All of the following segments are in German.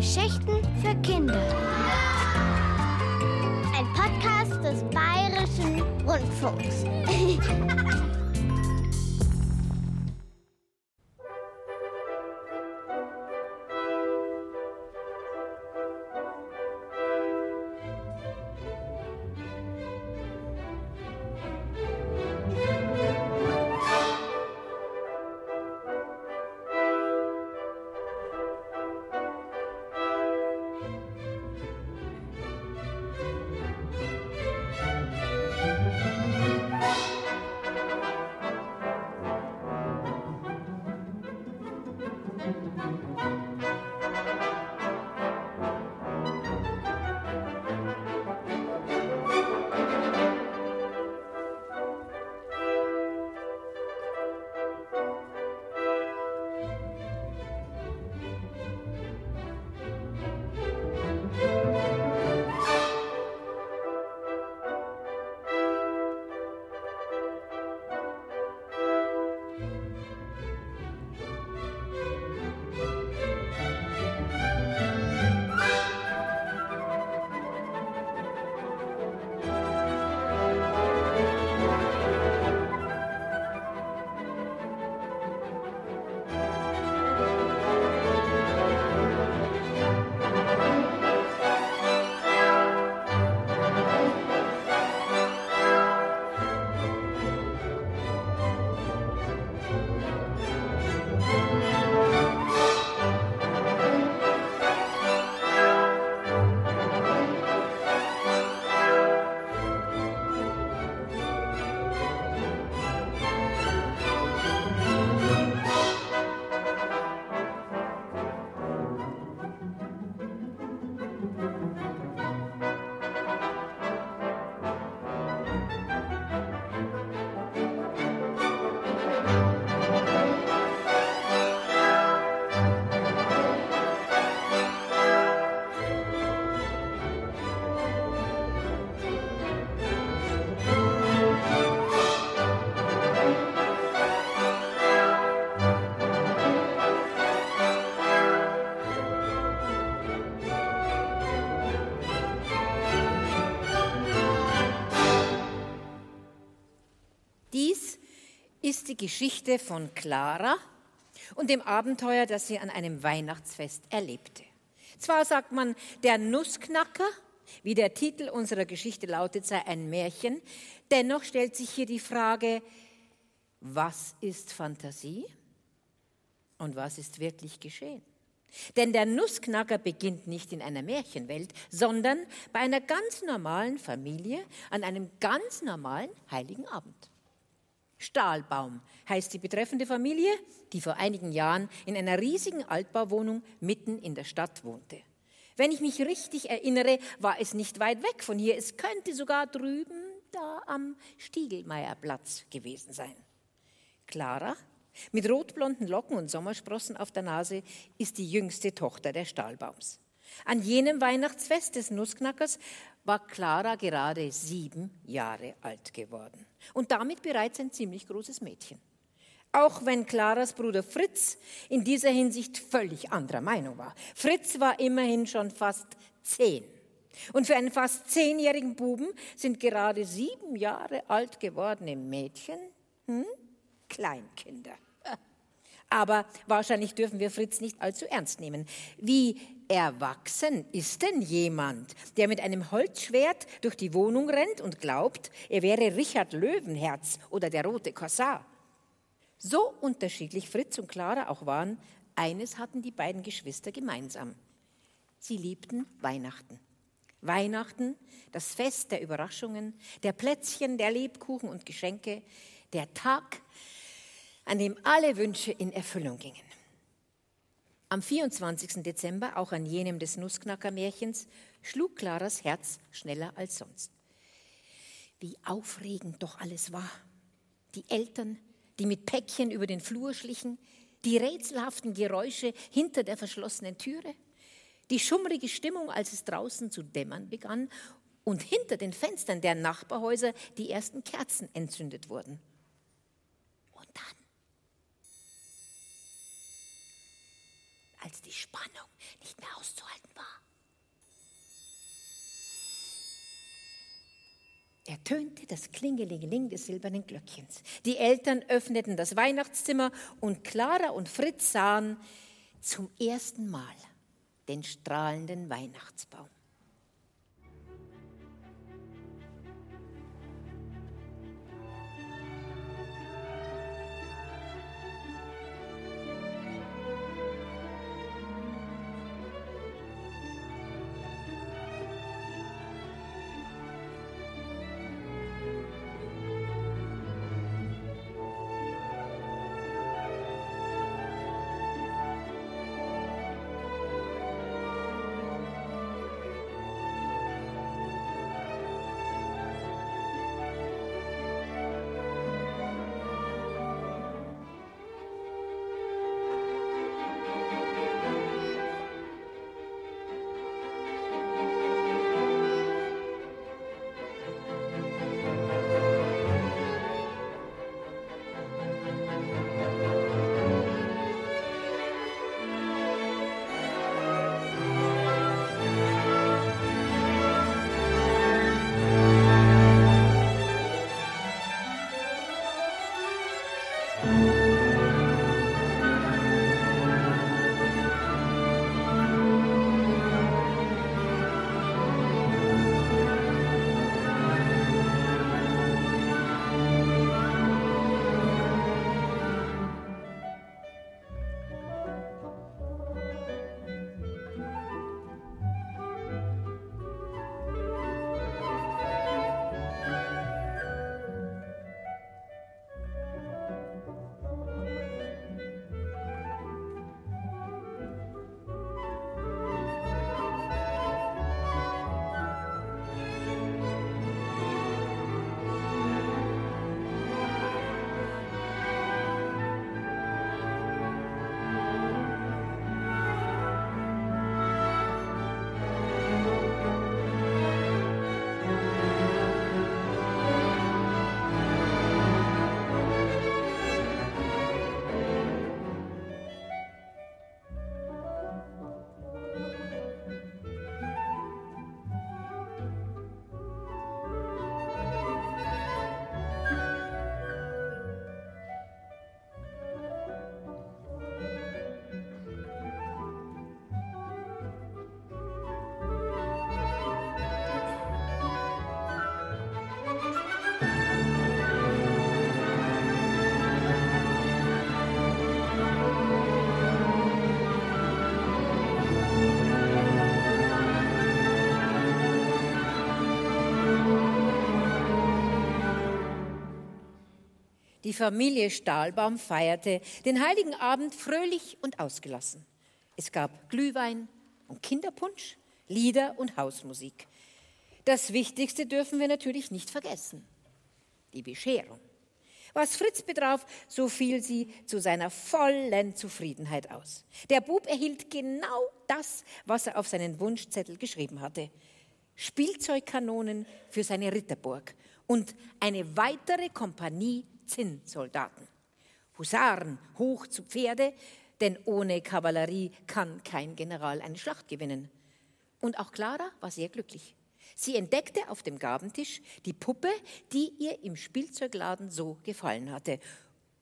Geschichten für Kinder. Ein Podcast des Bayerischen Rundfunks. Geschichte von Clara und dem Abenteuer, das sie an einem Weihnachtsfest erlebte. Zwar sagt man, der Nussknacker, wie der Titel unserer Geschichte lautet, sei ein Märchen, dennoch stellt sich hier die Frage, was ist Fantasie und was ist wirklich geschehen? Denn der Nussknacker beginnt nicht in einer Märchenwelt, sondern bei einer ganz normalen Familie an einem ganz normalen heiligen Abend. Stahlbaum heißt die betreffende Familie, die vor einigen Jahren in einer riesigen Altbauwohnung mitten in der Stadt wohnte. Wenn ich mich richtig erinnere, war es nicht weit weg von hier. Es könnte sogar drüben da am Stiegelmeierplatz gewesen sein. Clara, mit rotblonden Locken und Sommersprossen auf der Nase, ist die jüngste Tochter der Stahlbaums. An jenem Weihnachtsfest des Nussknackers war Clara gerade sieben Jahre alt geworden und damit bereits ein ziemlich großes Mädchen. Auch wenn Claras Bruder Fritz in dieser Hinsicht völlig anderer Meinung war. Fritz war immerhin schon fast zehn. Und für einen fast zehnjährigen Buben sind gerade sieben Jahre alt gewordene Mädchen hm, Kleinkinder. Aber wahrscheinlich dürfen wir Fritz nicht allzu ernst nehmen. Wie erwachsen ist denn jemand, der mit einem Holzschwert durch die Wohnung rennt und glaubt, er wäre Richard Löwenherz oder der rote Korsar? So unterschiedlich Fritz und Clara auch waren, eines hatten die beiden Geschwister gemeinsam. Sie liebten Weihnachten. Weihnachten, das Fest der Überraschungen, der Plätzchen, der Lebkuchen und Geschenke, der Tag, an dem alle Wünsche in Erfüllung gingen. Am 24. Dezember, auch an jenem des Nussknacker-Märchens, schlug Claras Herz schneller als sonst. Wie aufregend doch alles war. Die Eltern, die mit Päckchen über den Flur schlichen, die rätselhaften Geräusche hinter der verschlossenen Türe, die schummrige Stimmung, als es draußen zu dämmern begann und hinter den Fenstern der Nachbarhäuser die ersten Kerzen entzündet wurden. Und dann als die Spannung nicht mehr auszuhalten war. ertönte das Klingelingeling des silbernen Glöckchens. Die Eltern öffneten das Weihnachtszimmer und Clara und Fritz sahen zum ersten Mal den strahlenden Weihnachtsbaum. Die Familie Stahlbaum feierte den heiligen Abend fröhlich und ausgelassen. Es gab Glühwein und Kinderpunsch, Lieder und Hausmusik. Das Wichtigste dürfen wir natürlich nicht vergessen, die Bescherung. Was Fritz betraf, so fiel sie zu seiner vollen Zufriedenheit aus. Der Bub erhielt genau das, was er auf seinen Wunschzettel geschrieben hatte. Spielzeugkanonen für seine Ritterburg und eine weitere Kompanie Zinnsoldaten. Husaren hoch zu Pferde, denn ohne Kavallerie kann kein General eine Schlacht gewinnen. Und auch Clara war sehr glücklich. Sie entdeckte auf dem Gabentisch die Puppe, die ihr im Spielzeugladen so gefallen hatte.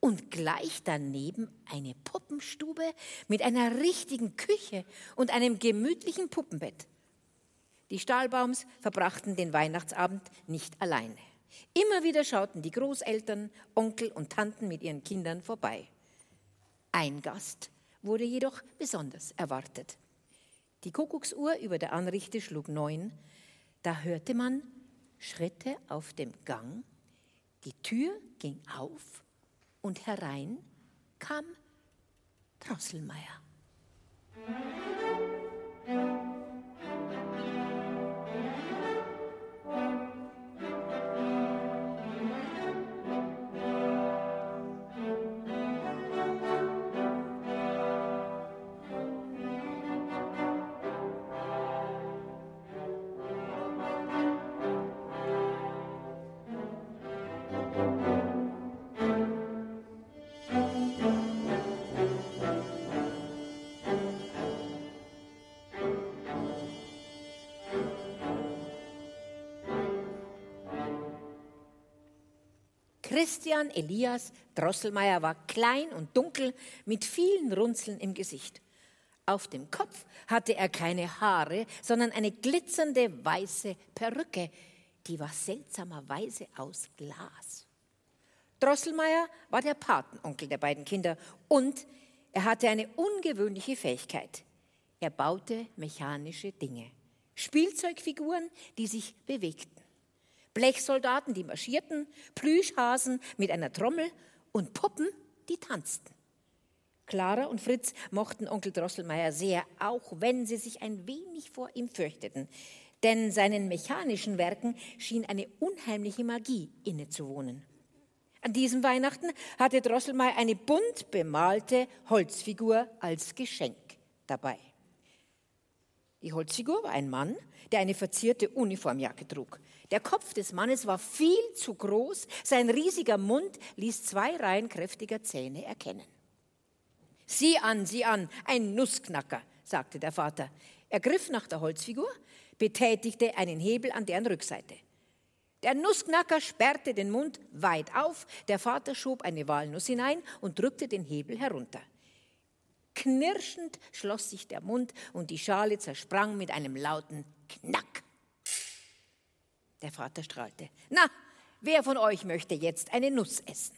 Und gleich daneben eine Puppenstube mit einer richtigen Küche und einem gemütlichen Puppenbett. Die Stahlbaums verbrachten den Weihnachtsabend nicht alleine. Immer wieder schauten die Großeltern, Onkel und Tanten mit ihren Kindern vorbei. Ein Gast wurde jedoch besonders erwartet. Die Kuckucksuhr über der Anrichte schlug neun. Da hörte man Schritte auf dem Gang. Die Tür ging auf und herein kam Drosselmeier. Christian Elias Drosselmeier war klein und dunkel mit vielen Runzeln im Gesicht. Auf dem Kopf hatte er keine Haare, sondern eine glitzernde weiße Perücke, die war seltsamerweise aus Glas. Drosselmeier war der Patenonkel der beiden Kinder und er hatte eine ungewöhnliche Fähigkeit. Er baute mechanische Dinge. Spielzeugfiguren, die sich bewegten. Blechsoldaten, die marschierten, Plüschhasen mit einer Trommel und Puppen, die tanzten. Clara und Fritz mochten Onkel Drosselmeier sehr, auch wenn sie sich ein wenig vor ihm fürchteten. Denn seinen mechanischen Werken schien eine unheimliche Magie innezuwohnen. An diesem Weihnachten hatte Drosselmeier eine bunt bemalte Holzfigur als Geschenk dabei. Die Holzfigur war ein Mann, der eine verzierte Uniformjacke trug. Der Kopf des Mannes war viel zu groß, sein riesiger Mund ließ zwei Reihen kräftiger Zähne erkennen. Sieh an, sieh an, ein Nussknacker, sagte der Vater. Er griff nach der Holzfigur, betätigte einen Hebel an deren Rückseite. Der Nussknacker sperrte den Mund weit auf, der Vater schob eine Walnuss hinein und drückte den Hebel herunter. Knirschend schloss sich der Mund und die Schale zersprang mit einem lauten Knack. Der Vater strahlte. Na, wer von euch möchte jetzt eine Nuss essen?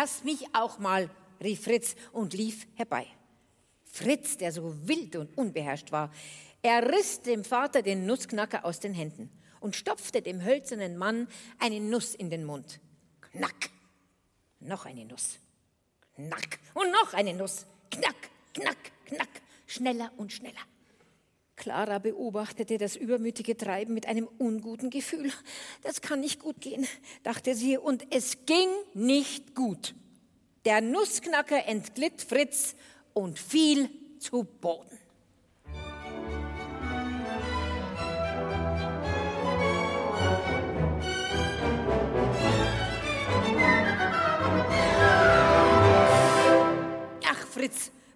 Lass mich auch mal, rief Fritz und lief herbei. Fritz, der so wild und unbeherrscht war, er riss dem Vater den Nussknacker aus den Händen und stopfte dem hölzernen Mann eine Nuss in den Mund. Knack, noch eine Nuss. Knack und noch eine Nuss. Knack, knack, knack, schneller und schneller. Clara beobachtete das übermütige Treiben mit einem unguten Gefühl. Das kann nicht gut gehen, dachte sie, und es ging nicht gut. Der Nussknacker entglitt Fritz und fiel zu Boden.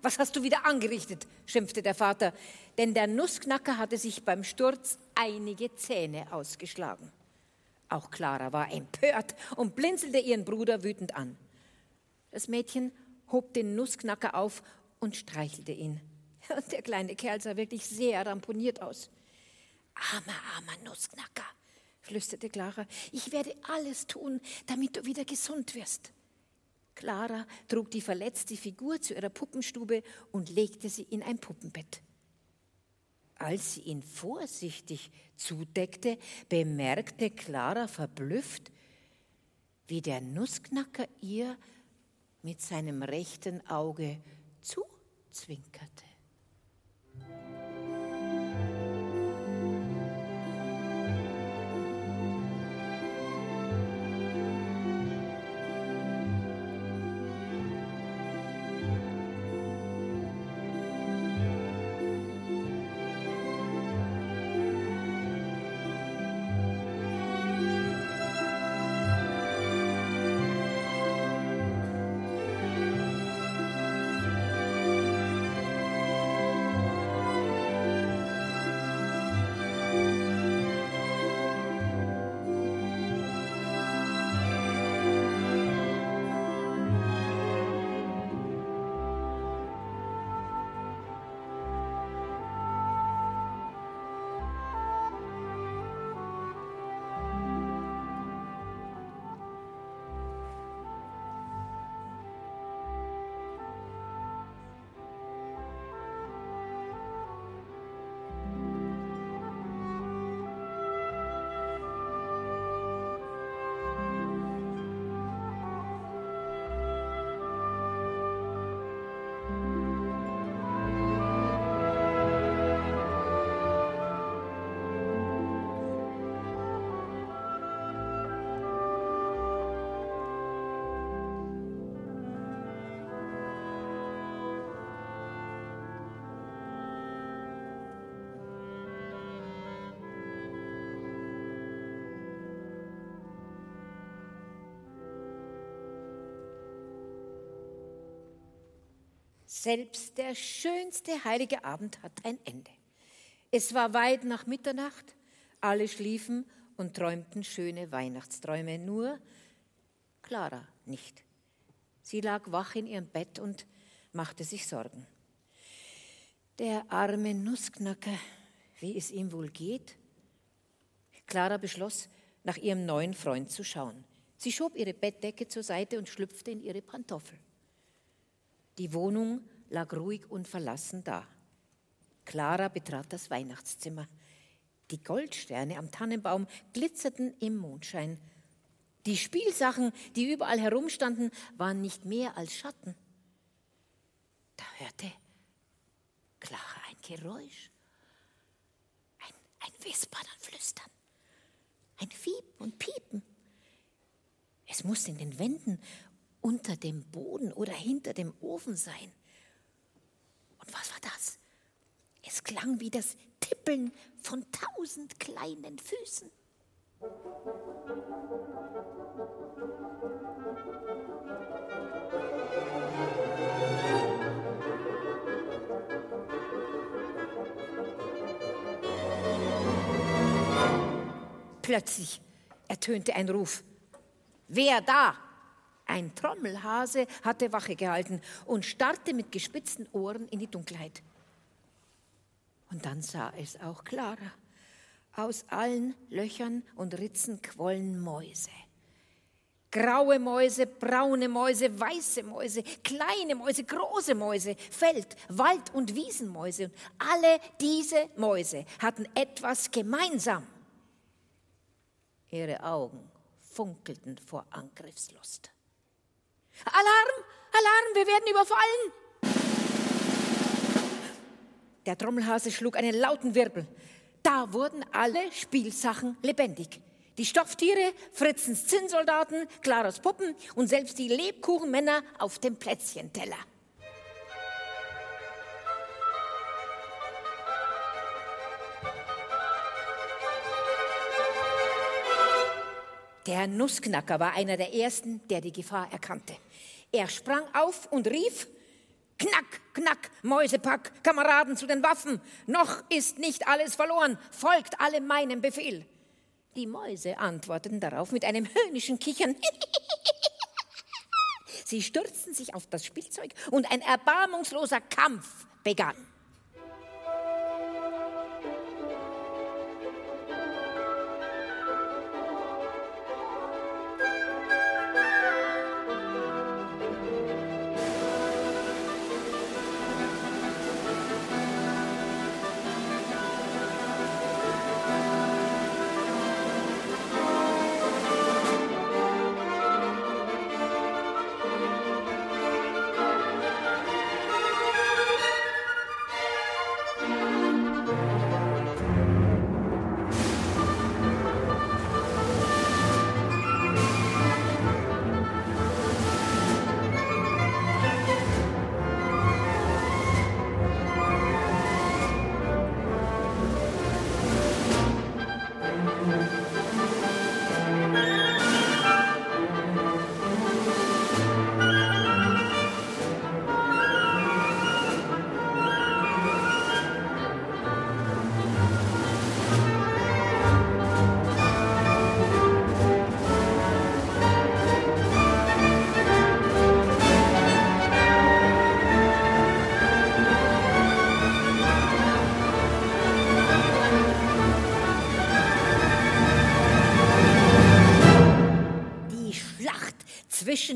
Was hast du wieder angerichtet? schimpfte der Vater, denn der Nussknacker hatte sich beim Sturz einige Zähne ausgeschlagen. Auch Clara war empört und blinzelte ihren Bruder wütend an. Das Mädchen hob den Nussknacker auf und streichelte ihn. Der kleine Kerl sah wirklich sehr ramponiert aus. Armer, armer Nussknacker, flüsterte Clara, ich werde alles tun, damit du wieder gesund wirst. Clara trug die verletzte Figur zu ihrer Puppenstube und legte sie in ein Puppenbett. Als sie ihn vorsichtig zudeckte, bemerkte Clara verblüfft, wie der Nussknacker ihr mit seinem rechten Auge zuzwinkerte. Selbst der schönste heilige Abend hat ein Ende. Es war weit nach Mitternacht, alle schliefen und träumten schöne Weihnachtsträume, nur Clara nicht. Sie lag wach in ihrem Bett und machte sich Sorgen. Der arme Nussknacker, wie es ihm wohl geht? Clara beschloss, nach ihrem neuen Freund zu schauen. Sie schob ihre Bettdecke zur Seite und schlüpfte in ihre Pantoffel. Die Wohnung lag ruhig und verlassen da. Clara betrat das Weihnachtszimmer. Die Goldsterne am Tannenbaum glitzerten im Mondschein. Die Spielsachen, die überall herumstanden, waren nicht mehr als Schatten. Da hörte Clara ein Geräusch, ein, ein Wispern und Flüstern, ein Fiepen und Piepen. Es musste in den Wänden, unter dem Boden oder hinter dem Ofen sein. Was war das? Es klang wie das Tippeln von tausend kleinen Füßen. Plötzlich ertönte ein Ruf. Wer da? Ein Trommelhase hatte Wache gehalten und starrte mit gespitzten Ohren in die Dunkelheit. Und dann sah es auch Clara. Aus allen Löchern und Ritzen quollen Mäuse. Graue Mäuse, braune Mäuse, weiße Mäuse, kleine Mäuse, große Mäuse, Feld-, Wald- und Wiesenmäuse. Und alle diese Mäuse hatten etwas gemeinsam. Ihre Augen funkelten vor Angriffslust. Alarm! Alarm! Wir werden überfallen! Der Trommelhase schlug einen lauten Wirbel. Da wurden alle Spielsachen lebendig. Die Stofftiere, Fritzens Zinnsoldaten, Klaras Puppen und selbst die Lebkuchenmänner auf dem Plätzchenteller. Der Nussknacker war einer der ersten, der die Gefahr erkannte. Er sprang auf und rief, Knack, knack, Mäusepack, Kameraden zu den Waffen. Noch ist nicht alles verloren. Folgt alle meinem Befehl. Die Mäuse antworteten darauf mit einem höhnischen Kichern. Sie stürzten sich auf das Spielzeug und ein erbarmungsloser Kampf begann.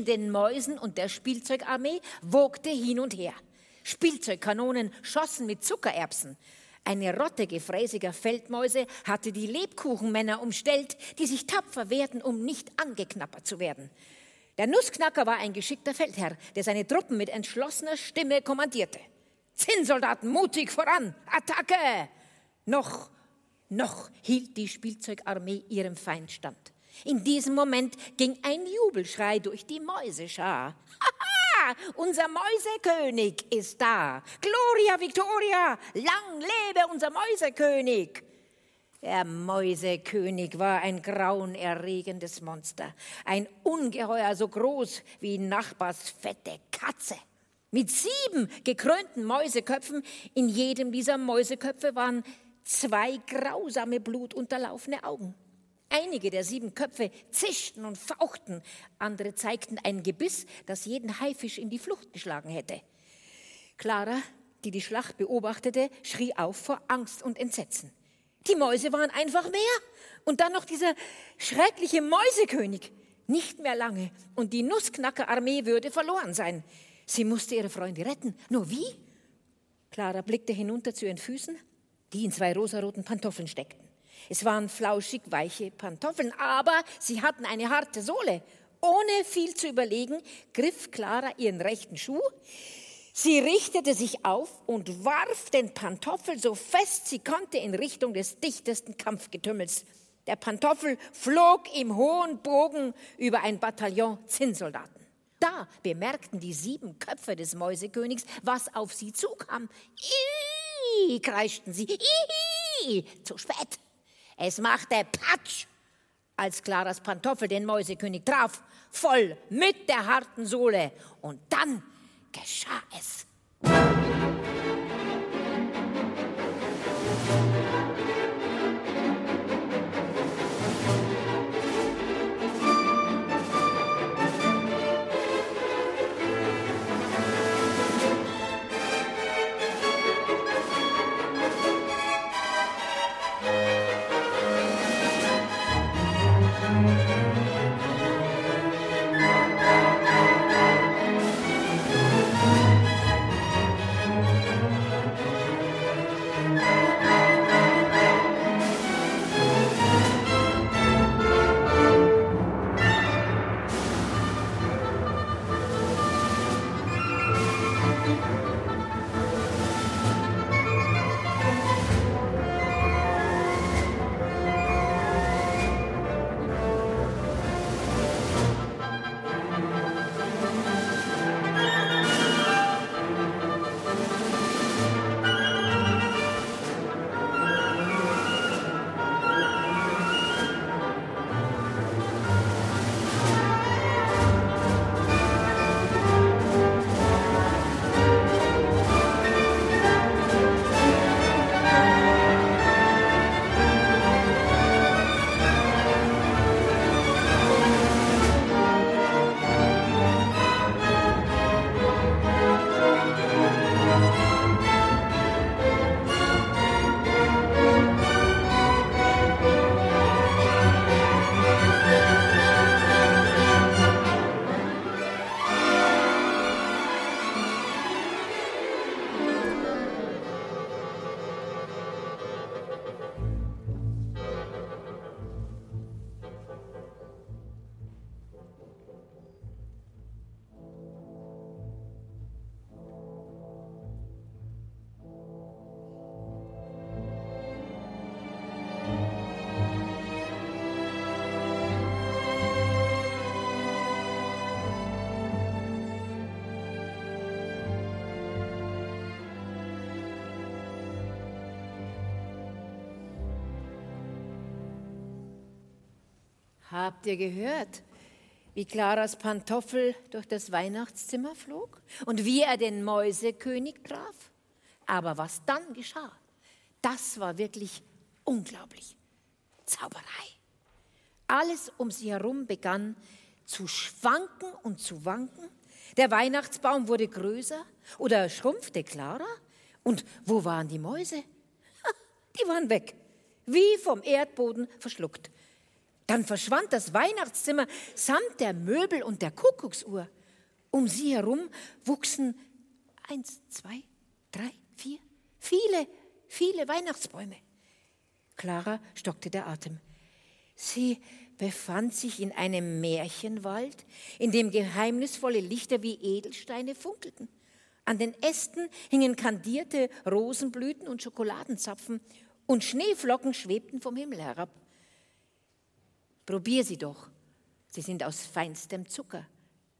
Den Mäusen und der Spielzeugarmee wogte hin und her. Spielzeugkanonen schossen mit Zuckererbsen. Eine Rotte gefräßiger Feldmäuse hatte die Lebkuchenmänner umstellt, die sich tapfer wehrten, um nicht angeknappert zu werden. Der Nussknacker war ein geschickter Feldherr, der seine Truppen mit entschlossener Stimme kommandierte. Zinnsoldaten, mutig voran! Attacke! Noch, noch hielt die Spielzeugarmee ihrem Feind stand. In diesem Moment ging ein Jubelschrei durch die Mäuseschar. Haha, unser Mäusekönig ist da. Gloria Victoria, lang lebe unser Mäusekönig. Der Mäusekönig war ein grauenerregendes Monster, ein Ungeheuer so groß wie Nachbars fette Katze. Mit sieben gekrönten Mäuseköpfen. In jedem dieser Mäuseköpfe waren zwei grausame blutunterlaufene Augen. Einige der sieben Köpfe zischten und fauchten, andere zeigten ein Gebiss, das jeden Haifisch in die Flucht geschlagen hätte. Clara, die die Schlacht beobachtete, schrie auf vor Angst und Entsetzen. Die Mäuse waren einfach mehr. Und dann noch dieser schreckliche Mäusekönig. Nicht mehr lange. Und die Nussknacker-Armee würde verloren sein. Sie musste ihre Freunde retten. Nur wie? Clara blickte hinunter zu ihren Füßen, die in zwei rosaroten Pantoffeln steckten. Es waren flauschig weiche Pantoffeln, aber sie hatten eine harte Sohle. Ohne viel zu überlegen, griff Clara ihren rechten Schuh. Sie richtete sich auf und warf den Pantoffel so fest sie konnte in Richtung des dichtesten Kampfgetümmels. Der Pantoffel flog im hohen Bogen über ein Bataillon Zinnsoldaten. Da bemerkten die sieben Köpfe des Mäusekönigs, was auf sie zukam. Ih, kreischten sie. Ih, zu spät. Es machte Patsch, als Claras Pantoffel den Mäusekönig traf, voll mit der harten Sohle. Und dann geschah es. Habt ihr gehört, wie Claras Pantoffel durch das Weihnachtszimmer flog und wie er den Mäusekönig traf? Aber was dann geschah, das war wirklich unglaublich. Zauberei. Alles um sie herum begann zu schwanken und zu wanken. Der Weihnachtsbaum wurde größer oder schrumpfte Clara. Und wo waren die Mäuse? Die waren weg, wie vom Erdboden verschluckt. Dann verschwand das Weihnachtszimmer samt der Möbel und der Kuckucksuhr. Um sie herum wuchsen eins, zwei, drei, vier, viele, viele Weihnachtsbäume. Clara stockte der Atem. Sie befand sich in einem Märchenwald, in dem geheimnisvolle Lichter wie Edelsteine funkelten. An den Ästen hingen kandierte Rosenblüten und Schokoladenzapfen und Schneeflocken schwebten vom Himmel herab. Probier sie doch. Sie sind aus feinstem Zucker,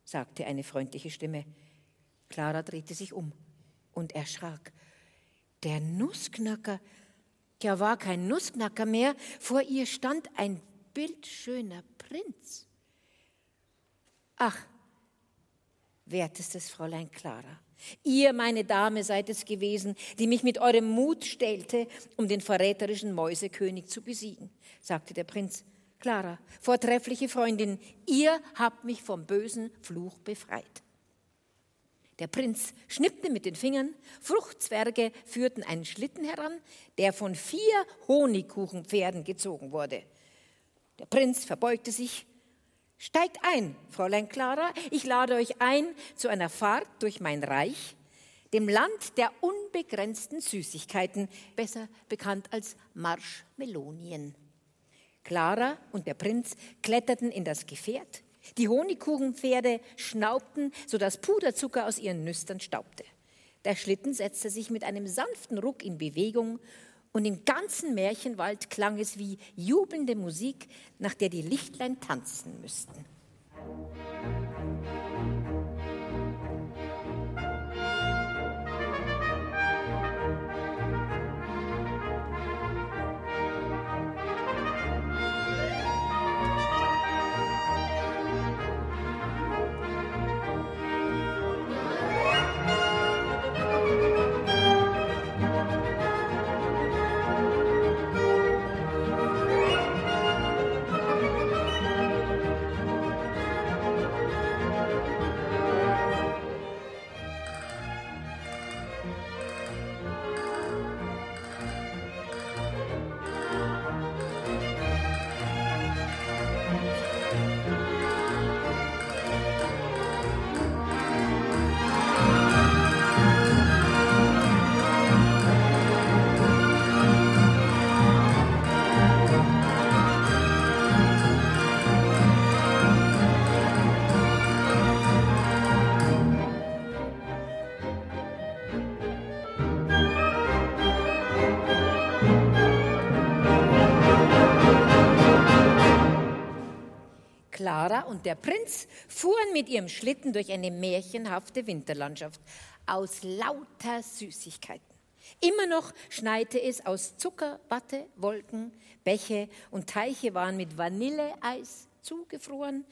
sagte eine freundliche Stimme. Clara drehte sich um und erschrak. Der Nussknacker, ja war kein Nussknacker mehr, vor ihr stand ein bildschöner Prinz. Ach, wertestes Fräulein Clara, Ihr, meine Dame, seid es gewesen, die mich mit eurem Mut stellte, um den verräterischen Mäusekönig zu besiegen, sagte der Prinz. Clara, vortreffliche Freundin, ihr habt mich vom bösen Fluch befreit. Der Prinz schnippte mit den Fingern, Fruchtzwerge führten einen Schlitten heran, der von vier Honigkuchenpferden gezogen wurde. Der Prinz verbeugte sich. Steigt ein, Fräulein Clara, ich lade euch ein zu einer Fahrt durch mein Reich, dem Land der unbegrenzten Süßigkeiten, besser bekannt als Marschmelonien. Clara und der Prinz kletterten in das Gefährt, die Honigkuchenpferde schnaubten, sodass Puderzucker aus ihren Nüstern staubte. Der Schlitten setzte sich mit einem sanften Ruck in Bewegung und im ganzen Märchenwald klang es wie jubelnde Musik, nach der die Lichtlein tanzen müssten. Clara und der Prinz fuhren mit ihrem Schlitten durch eine märchenhafte Winterlandschaft aus lauter Süßigkeiten. Immer noch schneite es aus Zucker, Watte, Wolken, Bäche und Teiche waren mit Vanilleeis zugefroren,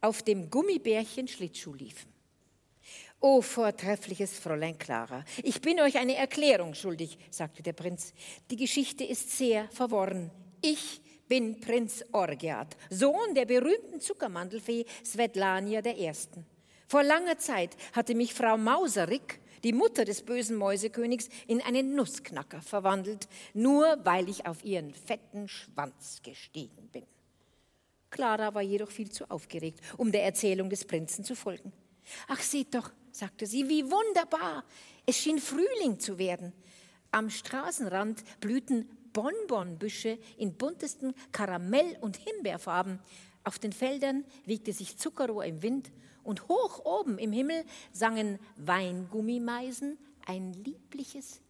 auf dem Gummibärchen Schlittschuh liefen. O vortreffliches Fräulein Clara, ich bin euch eine Erklärung schuldig, sagte der Prinz. Die Geschichte ist sehr verworren. Ich bin Prinz Orgiat, Sohn der berühmten Zuckermandelfee Svetlania I. Vor langer Zeit hatte mich Frau Mauserik, die Mutter des bösen Mäusekönigs, in einen Nussknacker verwandelt, nur weil ich auf ihren fetten Schwanz gestiegen bin. Clara war jedoch viel zu aufgeregt, um der Erzählung des Prinzen zu folgen. Ach, seht doch, sagte sie, wie wunderbar. Es schien Frühling zu werden. Am Straßenrand blühten Bonbonbüsche in buntesten Karamell- und Himbeerfarben. Auf den Feldern wiegte sich Zuckerrohr im Wind und hoch oben im Himmel sangen Weingummimeisen ein liebliches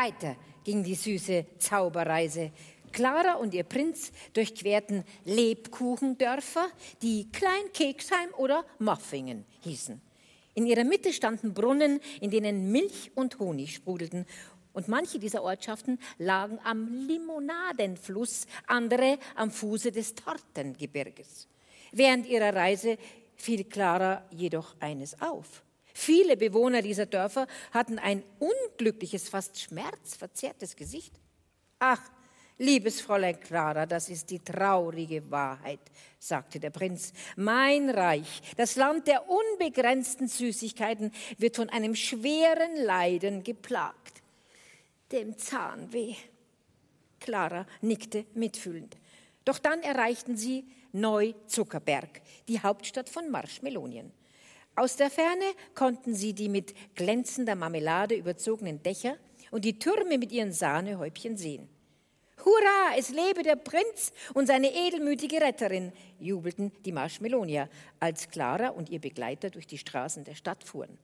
Weiter ging die süße Zauberreise. Clara und ihr Prinz durchquerten Lebkuchendörfer, die Klein Keksheim oder Maffingen hießen. In ihrer Mitte standen Brunnen, in denen Milch und Honig sprudelten. Und manche dieser Ortschaften lagen am Limonadenfluss, andere am Fuße des Tortengebirges. Während ihrer Reise fiel Clara jedoch eines auf. Viele Bewohner dieser Dörfer hatten ein unglückliches, fast schmerzverzerrtes Gesicht. Ach, liebes Fräulein Clara, das ist die traurige Wahrheit, sagte der Prinz. Mein Reich, das Land der unbegrenzten Süßigkeiten, wird von einem schweren Leiden geplagt, dem Zahnweh. Clara nickte mitfühlend. Doch dann erreichten sie Neu-Zuckerberg, die Hauptstadt von Marshmelonien. Aus der Ferne konnten sie die mit glänzender Marmelade überzogenen Dächer und die Türme mit ihren Sahnehäubchen sehen. Hurra, es lebe der Prinz und seine edelmütige Retterin, jubelten die Marshmelonier, als Clara und ihr Begleiter durch die Straßen der Stadt fuhren.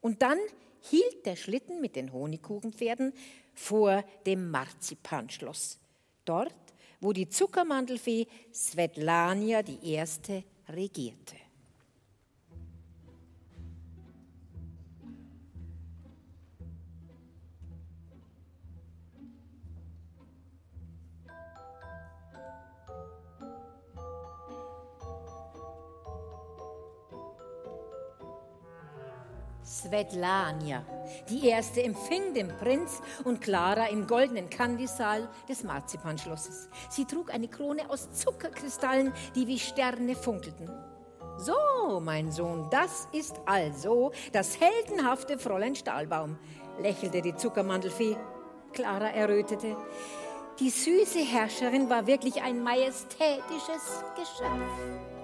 Und dann hielt der Schlitten mit den Honigkuchenpferden vor dem Marzipanschloss. Dort, wo die Zuckermandelfee Svetlania die Erste regierte. Svetlania. Die erste empfing den Prinz und Clara im goldenen Kandisaal des Marzipanschlosses. Sie trug eine Krone aus Zuckerkristallen, die wie Sterne funkelten. So, mein Sohn, das ist also das heldenhafte Fräulein Stahlbaum, lächelte die Zuckermandelfee. Clara errötete. Die süße Herrscherin war wirklich ein majestätisches Geschöpf.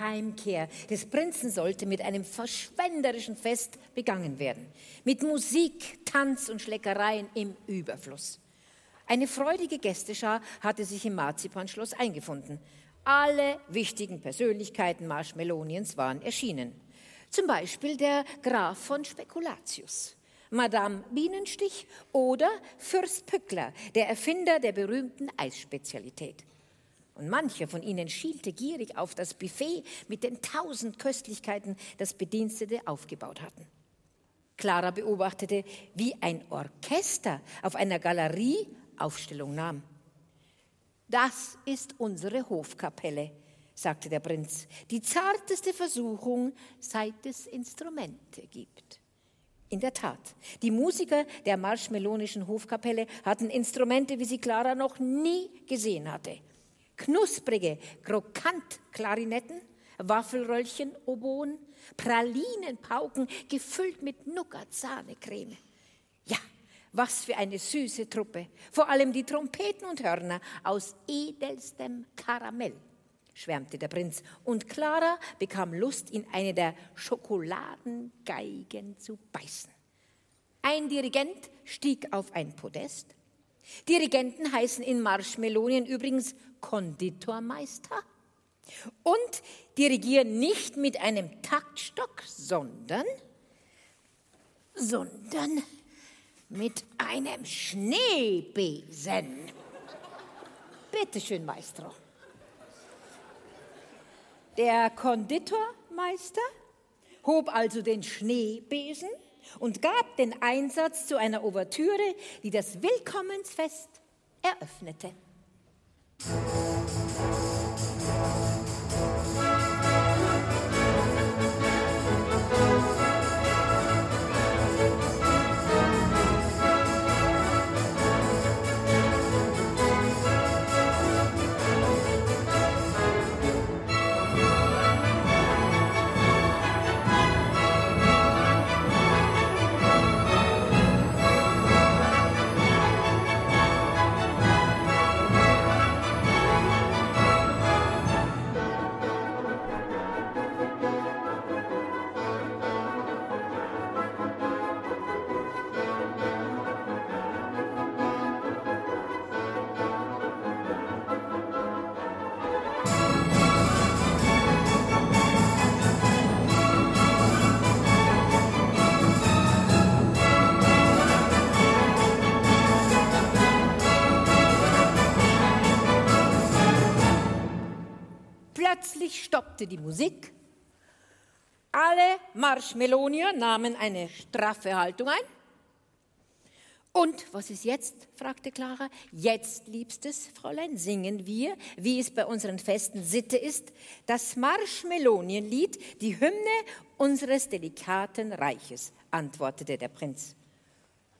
Heimkehr des Prinzen sollte mit einem verschwenderischen Fest begangen werden. Mit Musik, Tanz und Schleckereien im Überfluss. Eine freudige Gästeschar hatte sich im Marzipanschloss eingefunden. Alle wichtigen Persönlichkeiten Marshmeloniens waren erschienen. Zum Beispiel der Graf von Spekulatius, Madame Bienenstich oder Fürst Pückler, der Erfinder der berühmten Eisspezialität. Und mancher von ihnen schielte gierig auf das Buffet mit den tausend Köstlichkeiten, das Bedienstete aufgebaut hatten. Clara beobachtete, wie ein Orchester auf einer Galerie Aufstellung nahm. Das ist unsere Hofkapelle, sagte der Prinz, die zarteste Versuchung, seit es Instrumente gibt. In der Tat, die Musiker der marschmelonischen Hofkapelle hatten Instrumente, wie sie Clara noch nie gesehen hatte knusprige Krokant-Klarinetten, Waffelröllchen, Oboen, Pralinenpauken gefüllt mit Nougat-Sahnecreme. Ja, was für eine süße Truppe. Vor allem die Trompeten und Hörner aus edelstem Karamell. schwärmte der Prinz, und Clara bekam Lust, in eine der Schokoladengeigen zu beißen. Ein Dirigent stieg auf ein Podest. Dirigenten heißen in Marshmelonien übrigens Konditormeister und dirigieren nicht mit einem Taktstock, sondern, sondern mit einem Schneebesen. Bitte schön, Maestro. Der Konditormeister hob also den Schneebesen und gab den Einsatz zu einer Ouvertüre, die das Willkommensfest eröffnete. Plötzlich stoppte die Musik. Alle Marshmelonier nahmen eine straffe Haltung ein. Und was ist jetzt? fragte Clara. Jetzt, liebstes Fräulein, singen wir, wie es bei unseren Festen Sitte ist, das Marshmelonienlied, die Hymne unseres delikaten Reiches, antwortete der Prinz.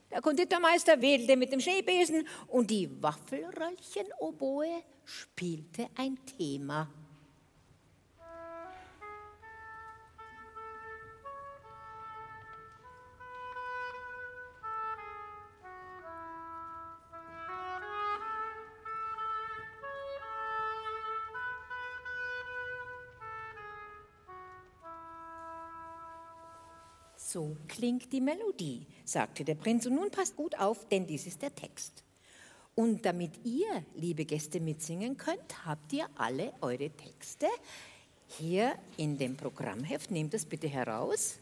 Der Konditormeister wedelte mit dem Schneebesen und die Waffelröllchen-Oboe spielte ein Thema. So klingt die Melodie, sagte der Prinz. Und nun passt gut auf, denn dies ist der Text. Und damit ihr, liebe Gäste, mitsingen könnt, habt ihr alle eure Texte hier in dem Programmheft. Nehmt es bitte heraus.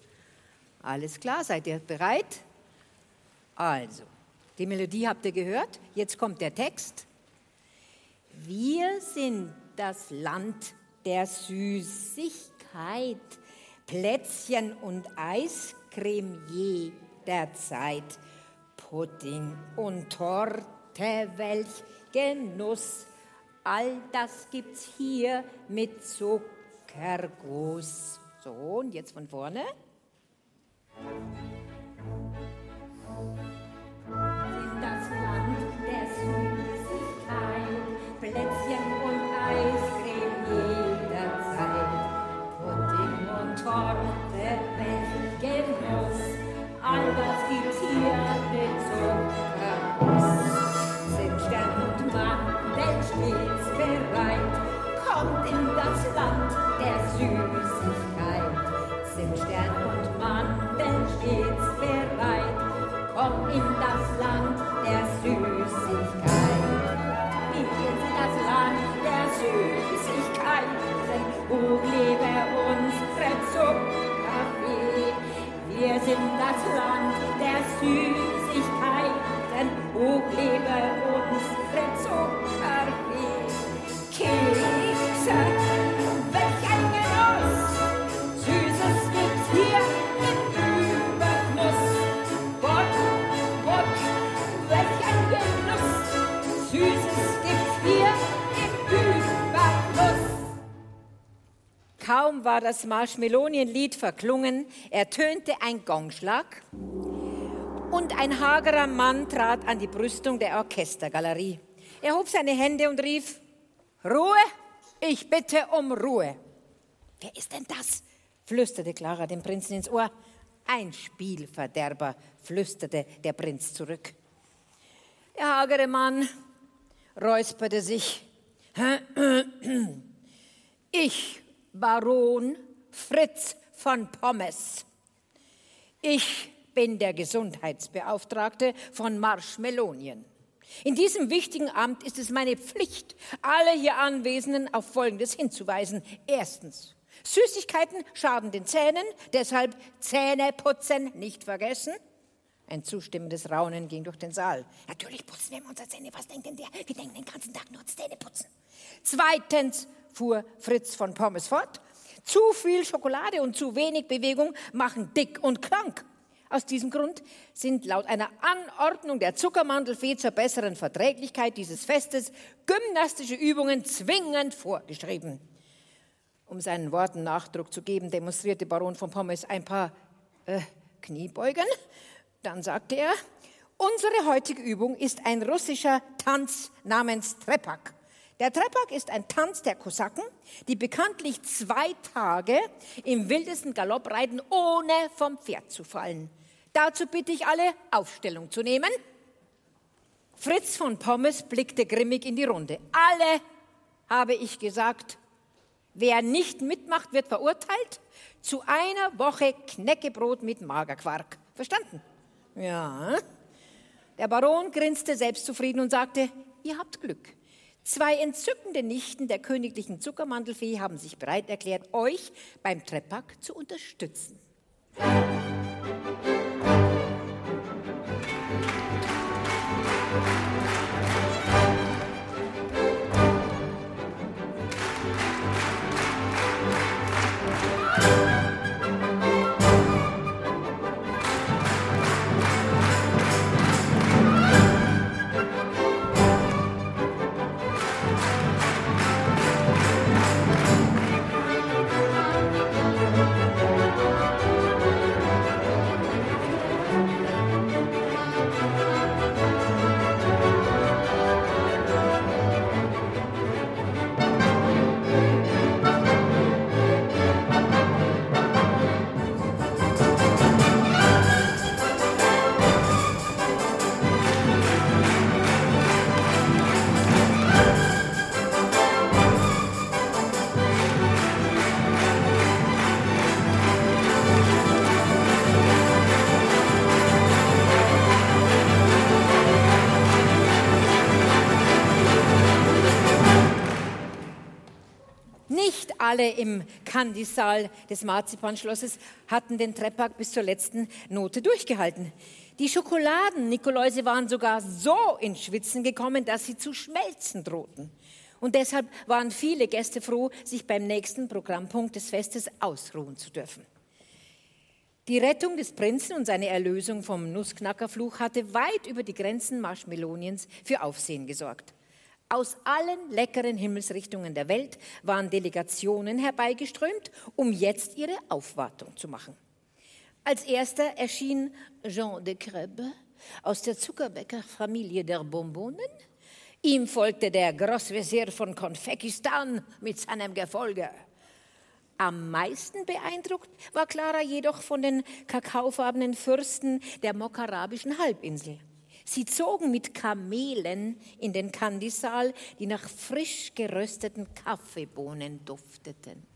Alles klar, seid ihr bereit? Also, die Melodie habt ihr gehört. Jetzt kommt der Text. Wir sind das Land der Süßigkeit, Plätzchen und Eis Creme jederzeit. Pudding und Torte, welch Genuss. All das gibt's hier mit Zuckerguss. So, und jetzt von vorne. War das Marshmelonienlied verklungen, ertönte ein Gongschlag und ein hagerer Mann trat an die Brüstung der Orchestergalerie. Er hob seine Hände und rief, Ruhe, ich bitte um Ruhe. Wer ist denn das? flüsterte Clara dem Prinzen ins Ohr. Ein Spielverderber, flüsterte der Prinz zurück. Der hagere Mann räusperte sich. Ich, Baron Fritz von Pommes. Ich bin der Gesundheitsbeauftragte von Marshmelonien. In diesem wichtigen Amt ist es meine Pflicht, alle hier Anwesenden auf Folgendes hinzuweisen. Erstens, Süßigkeiten schaden den Zähnen, deshalb Zähne putzen nicht vergessen. Ein zustimmendes Raunen ging durch den Saal. Natürlich putzen wir unsere Zähne. Was denkt denn der? Wir denken den ganzen Tag nur Zähne putzen. Zweitens fuhr Fritz von Pommes fort. Zu viel Schokolade und zu wenig Bewegung machen dick und krank. Aus diesem Grund sind laut einer Anordnung der Zuckermandelfee zur besseren Verträglichkeit dieses Festes gymnastische Übungen zwingend vorgeschrieben. Um seinen Worten Nachdruck zu geben, demonstrierte Baron von Pommes ein paar äh, Kniebeugen. Dann sagte er, unsere heutige Übung ist ein russischer Tanz namens Trepak. Der Trepak ist ein Tanz der Kosaken, die bekanntlich zwei Tage im wildesten Galopp reiten, ohne vom Pferd zu fallen. Dazu bitte ich alle, Aufstellung zu nehmen. Fritz von Pommes blickte grimmig in die Runde. Alle, habe ich gesagt, wer nicht mitmacht, wird verurteilt zu einer Woche Knäckebrot mit Magerquark. Verstanden? Ja. Der Baron grinste selbstzufrieden und sagte, ihr habt Glück. Zwei entzückende Nichten der königlichen Zuckermandelfee haben sich bereit erklärt, euch beim Trepak zu unterstützen. Alle im Kandisaal des Marzipanschlosses hatten den Trepak bis zur letzten Note durchgehalten. Die Schokoladen-Nikoläuse waren sogar so ins Schwitzen gekommen, dass sie zu schmelzen drohten. Und deshalb waren viele Gäste froh, sich beim nächsten Programmpunkt des Festes ausruhen zu dürfen. Die Rettung des Prinzen und seine Erlösung vom Nussknackerfluch hatte weit über die Grenzen Marshmeloniens für Aufsehen gesorgt. Aus allen leckeren Himmelsrichtungen der Welt waren Delegationen herbeigeströmt, um jetzt ihre Aufwartung zu machen. Als erster erschien Jean de Crèbe aus der Zuckerbäckerfamilie der Bonbonen. Ihm folgte der Großvezier von Konfekistan mit seinem Gefolge. Am meisten beeindruckt war Clara jedoch von den kakaofarbenen Fürsten der mokarabischen Halbinsel. Sie zogen mit Kamelen in den Kandisaal, die nach frisch gerösteten Kaffeebohnen dufteten.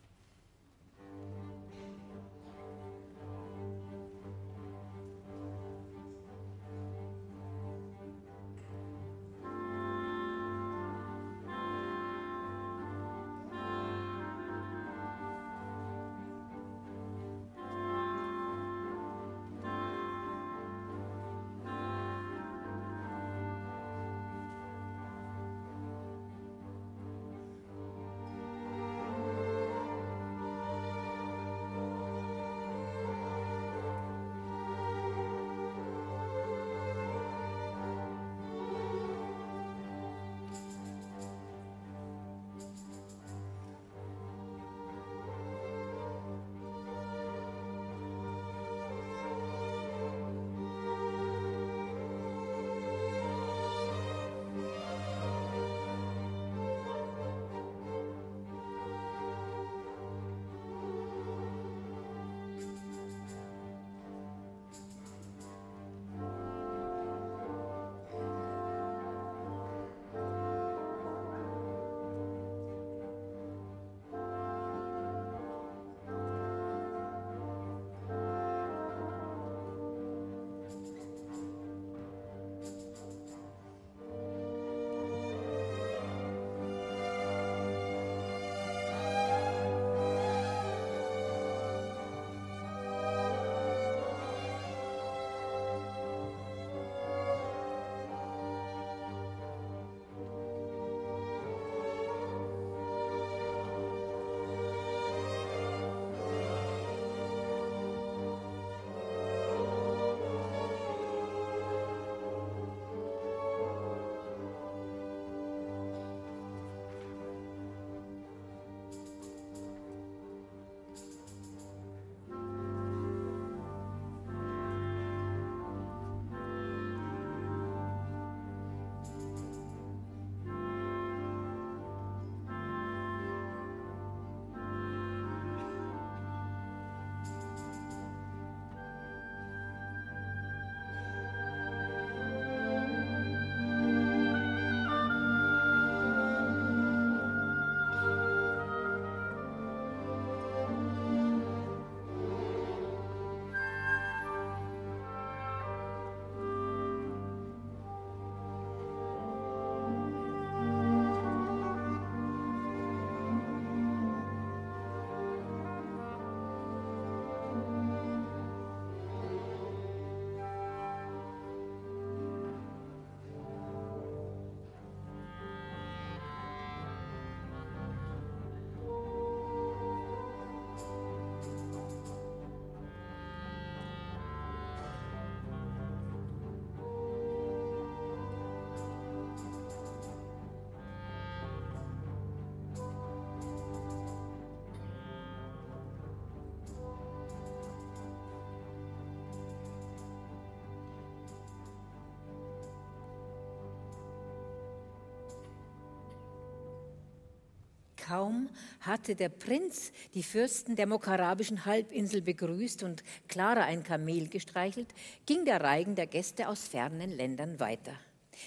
Kaum hatte der Prinz die Fürsten der mokarabischen Halbinsel begrüßt und Clara ein Kamel gestreichelt, ging der Reigen der Gäste aus fernen Ländern weiter.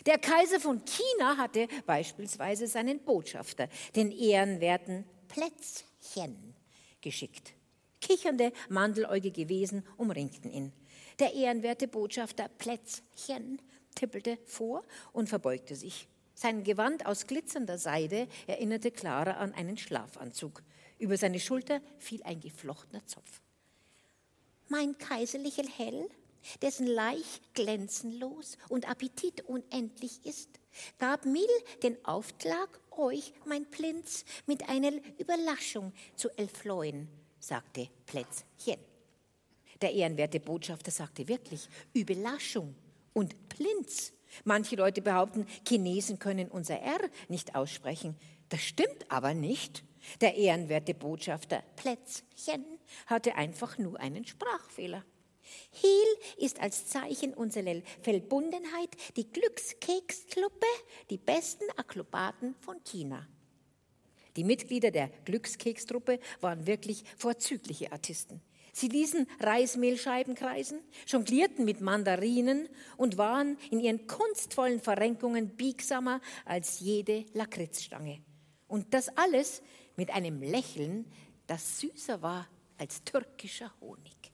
Der Kaiser von China hatte beispielsweise seinen Botschafter, den ehrenwerten Plätzchen, geschickt. Kichernde, mandeläugige Wesen umringten ihn. Der ehrenwerte Botschafter Plätzchen tippelte vor und verbeugte sich. Sein Gewand aus glitzernder Seide erinnerte Clara an einen Schlafanzug. Über seine Schulter fiel ein geflochtener Zopf. Mein kaiserlicher Hell, dessen Leich glänzenlos und Appetit unendlich ist, gab mir den Auftrag, euch, mein Prinz, mit einer Überraschung zu erfreuen, sagte Plätzchen. Der ehrenwerte Botschafter sagte wirklich Überraschung und Plinz. Manche Leute behaupten, Chinesen können unser R nicht aussprechen. Das stimmt aber nicht. Der ehrenwerte Botschafter Plätzchen hatte einfach nur einen Sprachfehler. Hiel ist als Zeichen unserer Verbundenheit die Glückskekstruppe, die besten Akrobaten von China. Die Mitglieder der Glückskekstruppe waren wirklich vorzügliche Artisten. Sie ließen Reismehlscheiben kreisen, jonglierten mit Mandarinen und waren in ihren kunstvollen Verrenkungen biegsamer als jede Lakritzstange. Und das alles mit einem Lächeln, das süßer war als türkischer Honig.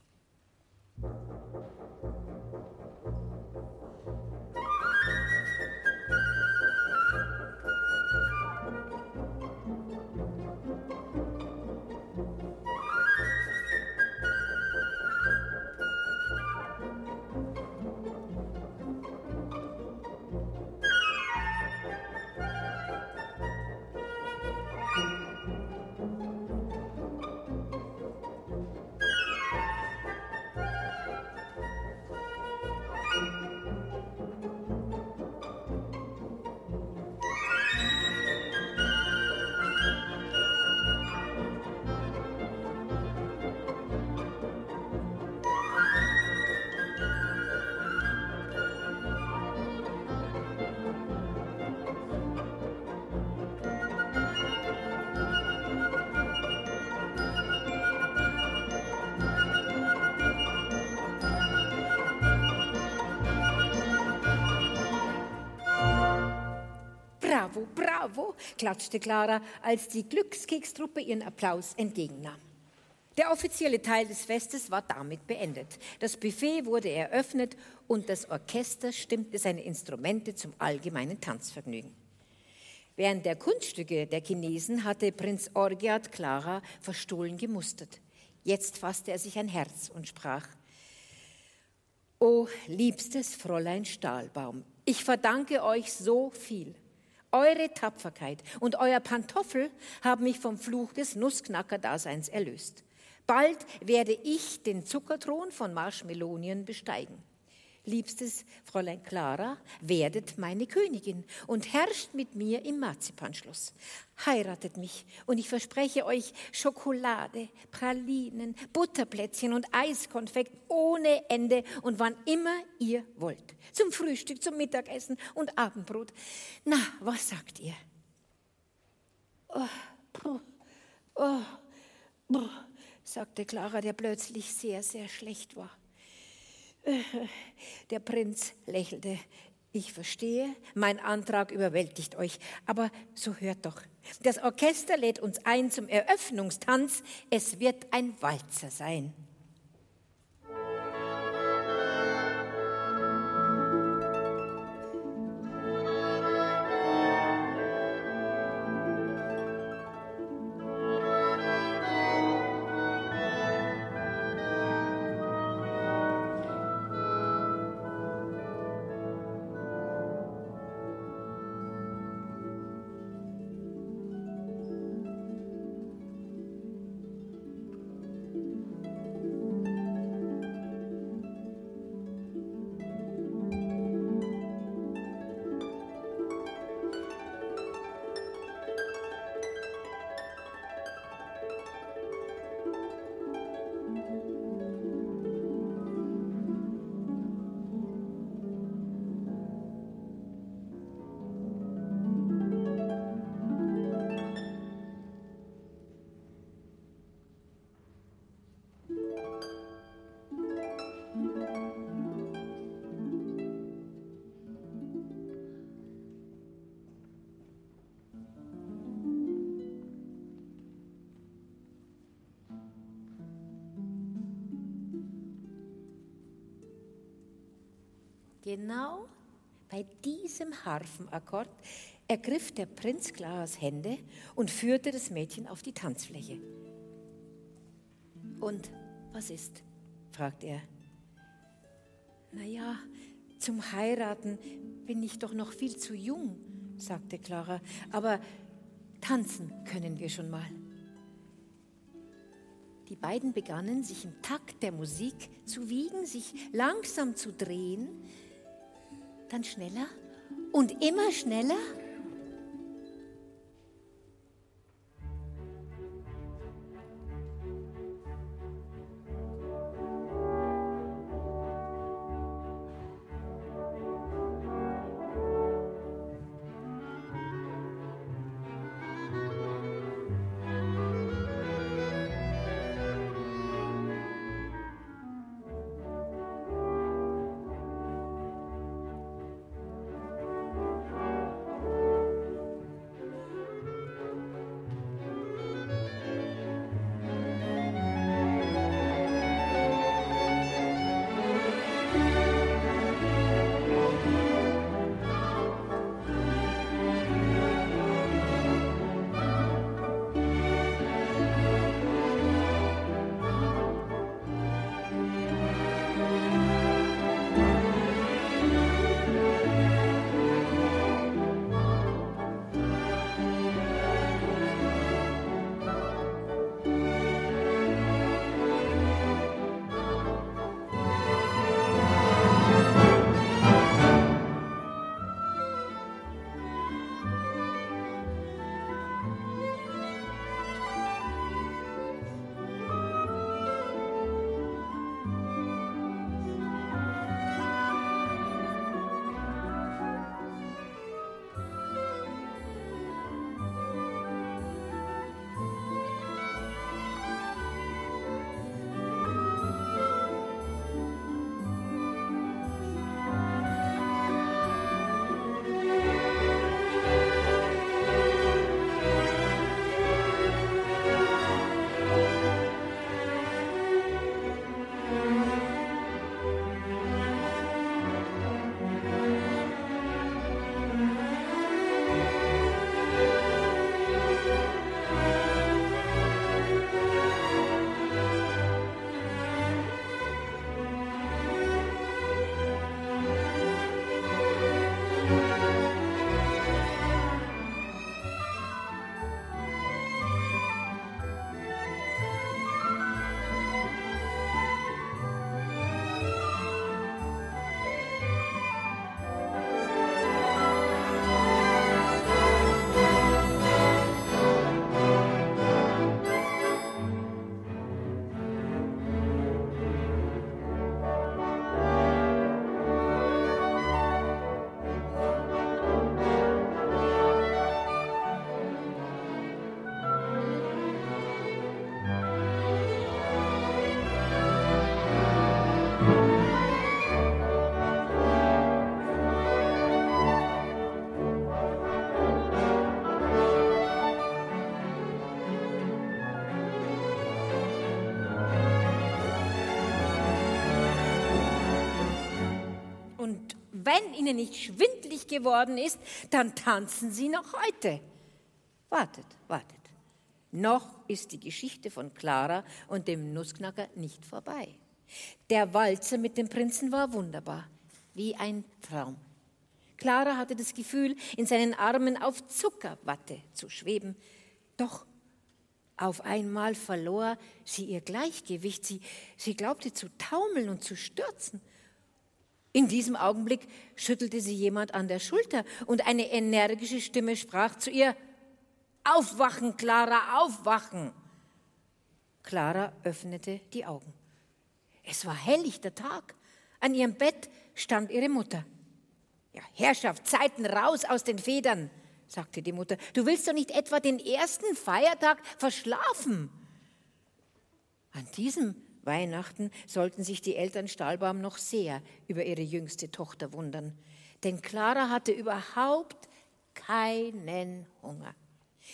Klatschte Clara, als die Glückskekstruppe ihren Applaus entgegennahm. Der offizielle Teil des Festes war damit beendet. Das Buffet wurde eröffnet und das Orchester stimmte seine Instrumente zum allgemeinen Tanzvergnügen. Während der Kunststücke der Chinesen hatte Prinz Orgiat Clara verstohlen gemustert. Jetzt fasste er sich ein Herz und sprach, O liebstes Fräulein Stahlbaum, ich verdanke euch so viel. Eure Tapferkeit und euer Pantoffel haben mich vom Fluch des Nussknacker-Daseins erlöst. Bald werde ich den Zuckerthron von Marshmelonien besteigen. Liebstes Fräulein Clara, werdet meine Königin und herrscht mit mir im Marzipanschloss. Heiratet mich und ich verspreche euch Schokolade, Pralinen, Butterplätzchen und Eiskonfekt ohne Ende und wann immer ihr wollt. Zum Frühstück, zum Mittagessen und Abendbrot. Na, was sagt ihr? Oh, oh, oh, oh, sagte Clara, der plötzlich sehr, sehr schlecht war. Der Prinz lächelte. Ich verstehe, mein Antrag überwältigt euch, aber so hört doch. Das Orchester lädt uns ein zum Eröffnungstanz. Es wird ein Walzer sein. Genau bei diesem Harfenakkord ergriff der Prinz Klaras Hände und führte das Mädchen auf die Tanzfläche. Und was ist? fragte er. Naja, zum Heiraten bin ich doch noch viel zu jung, sagte Clara, aber tanzen können wir schon mal. Die beiden begannen, sich im Takt der Musik zu wiegen, sich langsam zu drehen, dann schneller? Und immer schneller wenn ihnen nicht schwindlig geworden ist, dann tanzen sie noch heute. Wartet, wartet. Noch ist die Geschichte von Clara und dem Nussknacker nicht vorbei. Der Walzer mit dem Prinzen war wunderbar, wie ein Traum. Clara hatte das Gefühl, in seinen Armen auf Zuckerwatte zu schweben. Doch auf einmal verlor sie ihr Gleichgewicht. Sie, sie glaubte zu taumeln und zu stürzen. In diesem Augenblick schüttelte sie jemand an der Schulter und eine energische Stimme sprach zu ihr, Aufwachen, Clara, aufwachen. Clara öffnete die Augen. Es war helllichter Tag. An ihrem Bett stand ihre Mutter. Ja, Herrschaft, Zeiten raus aus den Federn, sagte die Mutter. Du willst doch nicht etwa den ersten Feiertag verschlafen. An diesem Weihnachten sollten sich die Eltern Stahlbaum noch sehr über ihre jüngste Tochter wundern. Denn Clara hatte überhaupt keinen Hunger.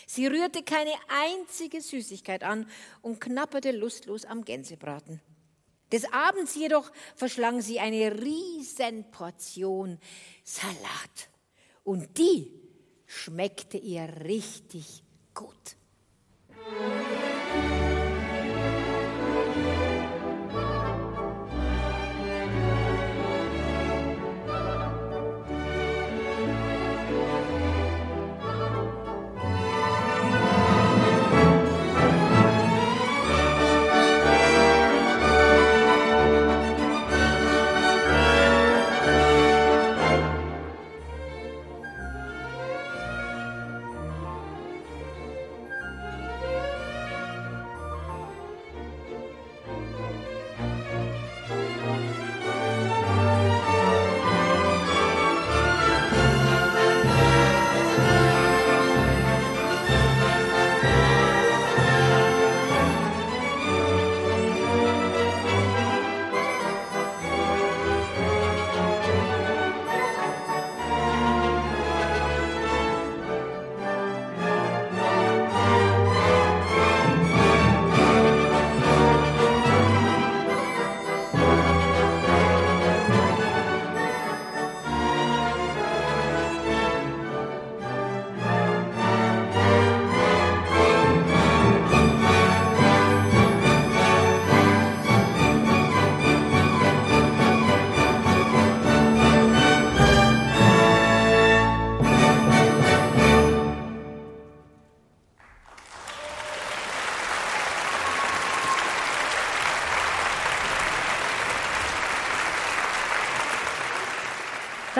Sie rührte keine einzige Süßigkeit an und knapperte lustlos am Gänsebraten. Des Abends jedoch verschlang sie eine riesen Portion Salat. Und die schmeckte ihr richtig gut.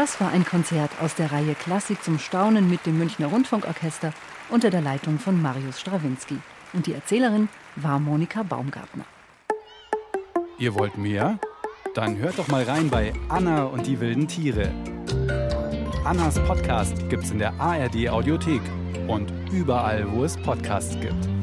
Das war ein Konzert aus der Reihe Klassik zum Staunen mit dem Münchner Rundfunkorchester unter der Leitung von Marius Strawinski. Und die Erzählerin war Monika Baumgartner. Ihr wollt mehr? Dann hört doch mal rein bei Anna und die wilden Tiere. Annas Podcast gibt's in der ARD Audiothek und überall, wo es Podcasts gibt.